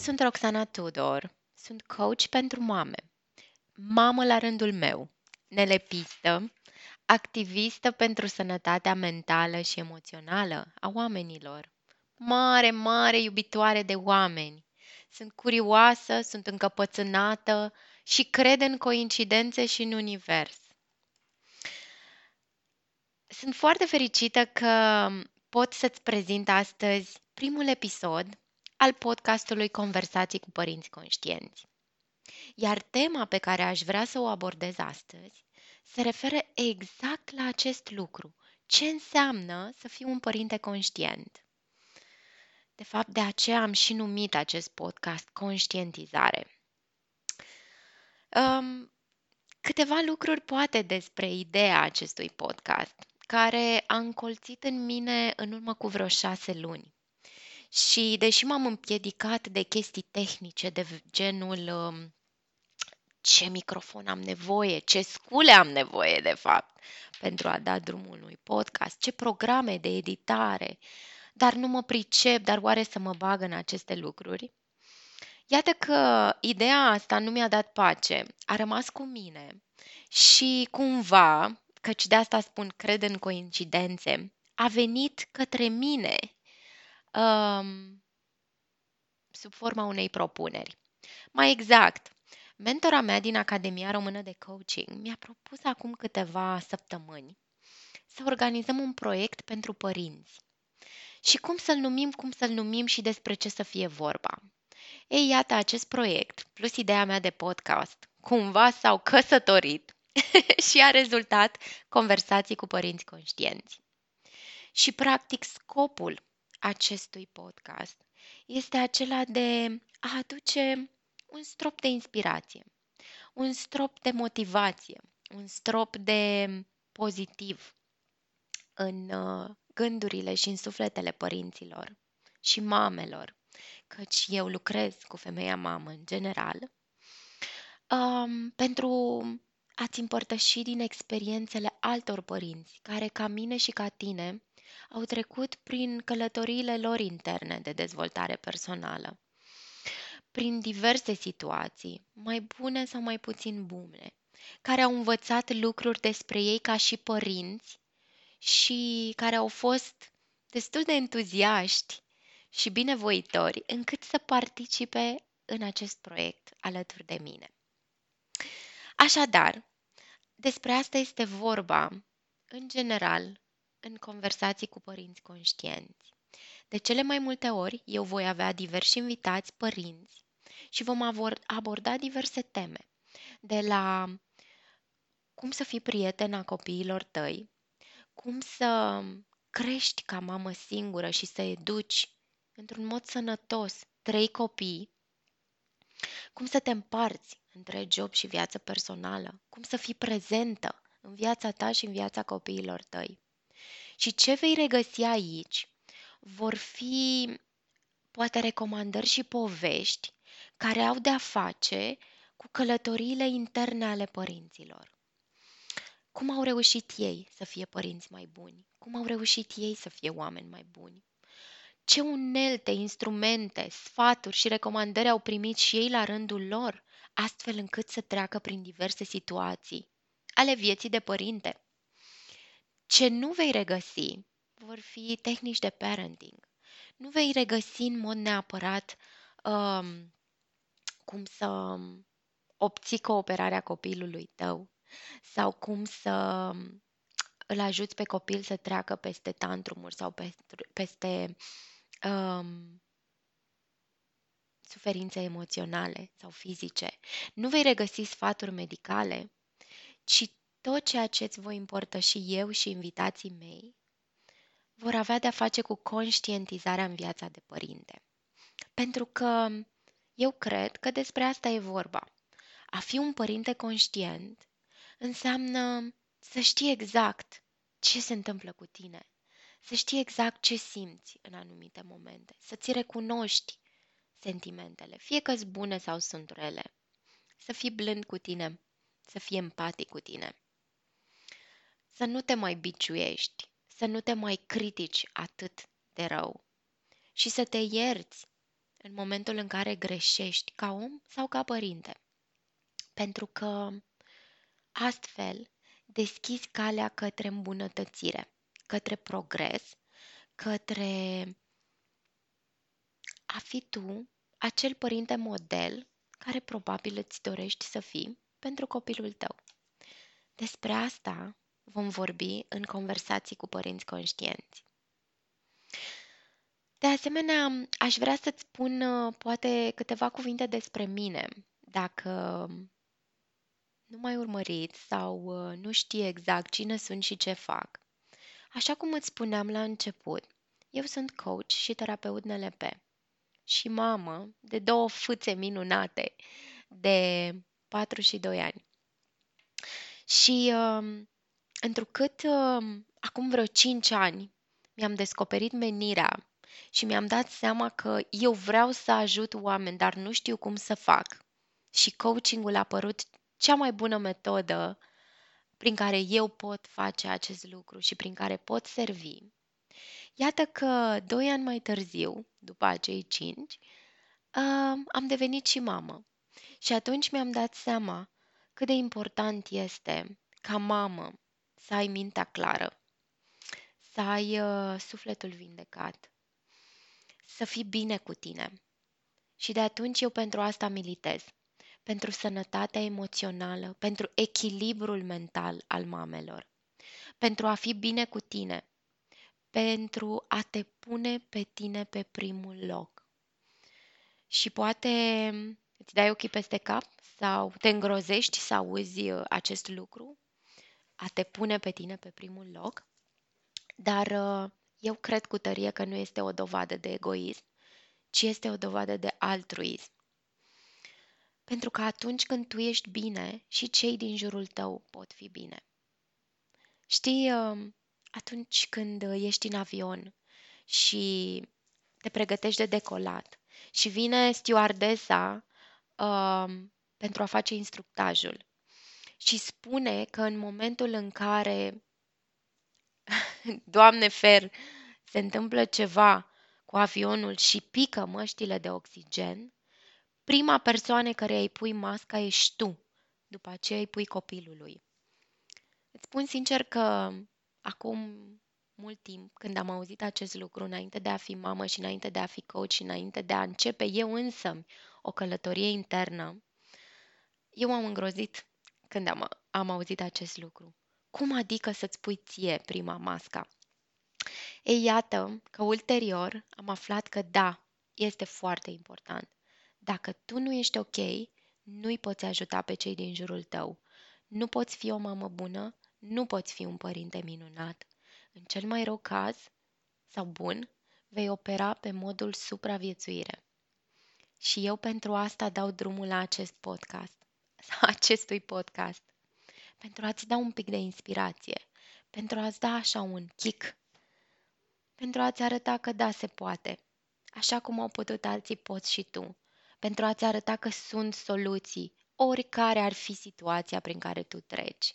găsit! Eu sunt Roxana Tudor, sunt coach pentru mame, mamă la rândul meu, nelepistă, activistă pentru sănătatea mentală și emoțională a oamenilor, mare, mare iubitoare de oameni. Sunt curioasă, sunt încăpățânată și cred în coincidențe și în univers. Sunt foarte fericită că pot să-ți prezint astăzi primul episod al podcastului Conversații cu părinți conștienți. Iar tema pe care aș vrea să o abordez astăzi se referă exact la acest lucru. Ce înseamnă să fii un părinte conștient? De fapt, de aceea am și numit acest podcast Conștientizare. Um, câteva lucruri poate despre ideea acestui podcast, care a încolțit în mine în urmă cu vreo șase luni. Și deși m-am împiedicat de chestii tehnice de genul um, ce microfon am nevoie, ce scule am nevoie, de fapt, pentru a da drumul unui podcast, ce programe de editare, dar nu mă pricep, dar oare să mă bag în aceste lucruri? Iată că ideea asta nu mi-a dat pace, a rămas cu mine și cumva, căci de asta spun cred în coincidențe, a venit către mine um, sub forma unei propuneri. Mai exact, mentora mea din Academia Română de Coaching mi-a propus acum câteva săptămâni să organizăm un proiect pentru părinți. Și cum să-l numim, cum să-l numim și despre ce să fie vorba. Ei, iată, acest proiect, plus ideea mea de podcast, cumva s-au căsătorit și a rezultat conversații cu părinți conștienți. Și, practic, scopul acestui podcast este acela de a aduce un strop de inspirație, un strop de motivație, un strop de pozitiv în uh, gândurile și în sufletele părinților și mamelor, căci eu lucrez cu femeia mamă în general, um, pentru a-ți împărtăși din experiențele altor părinți care, ca mine și ca tine, au trecut prin călătoriile lor interne de dezvoltare personală, prin diverse situații, mai bune sau mai puțin bune, care au învățat lucruri despre ei ca și părinți și care au fost destul de entuziaști și binevoitori încât să participe în acest proiect alături de mine. Așadar, despre asta este vorba, în general, în conversații cu părinți conștienți. De cele mai multe ori, eu voi avea diversi invitați părinți și vom aborda diverse teme, de la cum să fii prietena copiilor tăi, cum să crești ca mamă singură și să educi într-un mod sănătos trei copii, cum să te împarți între job și viață personală, cum să fii prezentă în viața ta și în viața copiilor tăi. Și ce vei regăsi aici vor fi poate recomandări și povești care au de-a face cu călătoriile interne ale părinților. Cum au reușit ei să fie părinți mai buni? Cum au reușit ei să fie oameni mai buni? Ce unelte, instrumente, sfaturi și recomandări au primit și ei la rândul lor, astfel încât să treacă prin diverse situații ale vieții de părinte. Ce nu vei regăsi vor fi tehnici de parenting. Nu vei regăsi în mod neapărat um, cum să obții cooperarea copilului tău sau cum să îl ajuți pe copil să treacă peste tantrumuri sau peste um, suferințe emoționale sau fizice. Nu vei regăsi sfaturi medicale, ci tot ceea ce îți voi împărtăși eu și invitații mei vor avea de-a face cu conștientizarea în viața de părinte. Pentru că eu cred că despre asta e vorba. A fi un părinte conștient înseamnă să știi exact ce se întâmplă cu tine, să știi exact ce simți în anumite momente, să ți recunoști sentimentele, fie că sunt bune sau sunt rele, să fii blând cu tine, să fii empatic cu tine, să nu te mai biciuiești, să nu te mai critici atât de rău și să te ierți în momentul în care greșești ca om sau ca părinte. Pentru că astfel deschizi calea către îmbunătățire, către progres, către a fi tu acel părinte model care probabil îți dorești să fii pentru copilul tău. Despre asta vom vorbi în conversații cu părinți conștienți. De asemenea, aș vrea să-ți spun uh, poate câteva cuvinte despre mine, dacă nu mai urmărit sau uh, nu știi exact cine sunt și ce fac. Așa cum îți spuneam la început, eu sunt coach și terapeut NLP și mamă de două fâțe minunate de 4 și 2 ani. Și uh, întrucât uh, acum vreo 5 ani mi-am descoperit menirea și mi-am dat seama că eu vreau să ajut oameni, dar nu știu cum să fac. Și coachingul a părut cea mai bună metodă prin care eu pot face acest lucru și prin care pot servi. Iată că doi ani mai târziu, după acei cinci, am devenit și mamă. Și atunci mi-am dat seama cât de important este ca mamă să ai mintea clară, să ai uh, sufletul vindecat, să fii bine cu tine. Și de atunci eu pentru asta militez. Pentru sănătatea emoțională, pentru echilibrul mental al mamelor, pentru a fi bine cu tine, pentru a te pune pe tine pe primul loc. Și poate îți dai ochii peste cap sau te îngrozești să auzi uh, acest lucru, a te pune pe tine pe primul loc, dar uh, eu cred cu tărie că nu este o dovadă de egoism, ci este o dovadă de altruism. Pentru că atunci când tu ești bine, și cei din jurul tău pot fi bine. Știi, uh, atunci când ești în avion și te pregătești de decolat și vine stewardesa uh, pentru a face instructajul și spune că în momentul în care Doamne fer, se întâmplă ceva cu avionul și pică măștile de oxigen, prima persoană care îi pui masca ești tu, după aceea îi pui copilului. Îți spun sincer că acum mult timp, când am auzit acest lucru, înainte de a fi mamă și înainte de a fi coach și înainte de a începe eu însă o călătorie internă, eu am îngrozit când am, am auzit acest lucru. Cum adică să-ți pui ție prima masca? Ei, iată că ulterior am aflat că da, este foarte important. Dacă tu nu ești ok, nu-i poți ajuta pe cei din jurul tău. Nu poți fi o mamă bună, nu poți fi un părinte minunat. În cel mai rău caz, sau bun, vei opera pe modul supraviețuire. Și eu pentru asta dau drumul la acest podcast, sau acestui podcast pentru a-ți da un pic de inspirație, pentru a-ți da așa un kick, pentru a-ți arăta că da, se poate, așa cum au putut alții, poți și tu, pentru a-ți arăta că sunt soluții, oricare ar fi situația prin care tu treci,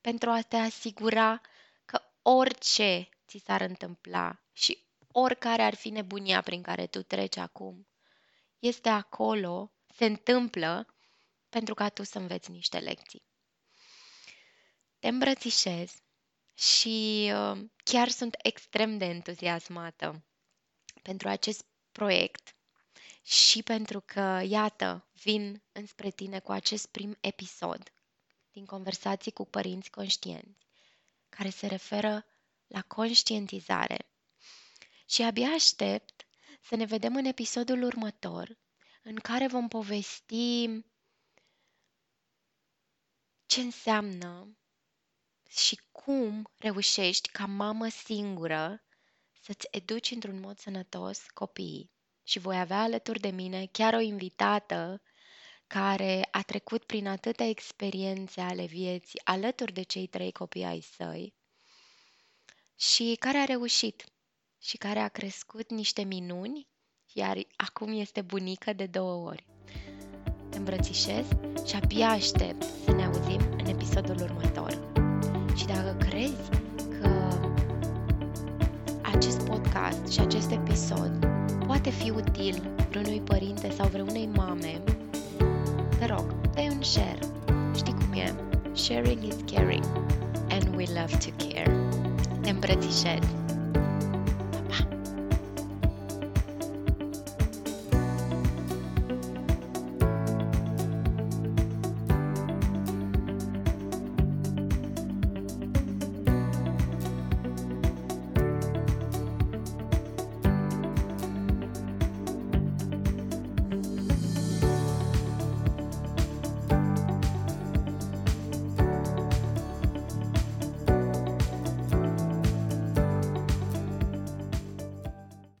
pentru a te asigura că orice ți s-ar întâmpla și oricare ar fi nebunia prin care tu treci acum, este acolo, se întâmplă pentru ca tu să înveți niște lecții te îmbrățișez și uh, chiar sunt extrem de entuziasmată pentru acest proiect și pentru că, iată, vin înspre tine cu acest prim episod din conversații cu părinți conștienți, care se referă la conștientizare. Și abia aștept să ne vedem în episodul următor, în care vom povesti ce înseamnă și cum reușești ca mamă singură să-ți educi într-un mod sănătos copiii. Și voi avea alături de mine chiar o invitată care a trecut prin atâtea experiențe ale vieții alături de cei trei copii ai săi și care a reușit și care a crescut niște minuni, iar acum este bunică de două ori. Te îmbrățișez și abia aștept să ne auzim în episodul următor. Și dacă crezi că acest podcast și acest episod poate poate fi util vreunui părinte sau vreunei mame, te rog, dă un share. Știi cum e? Sharing is caring. And we love to care. Te îmbrățișez.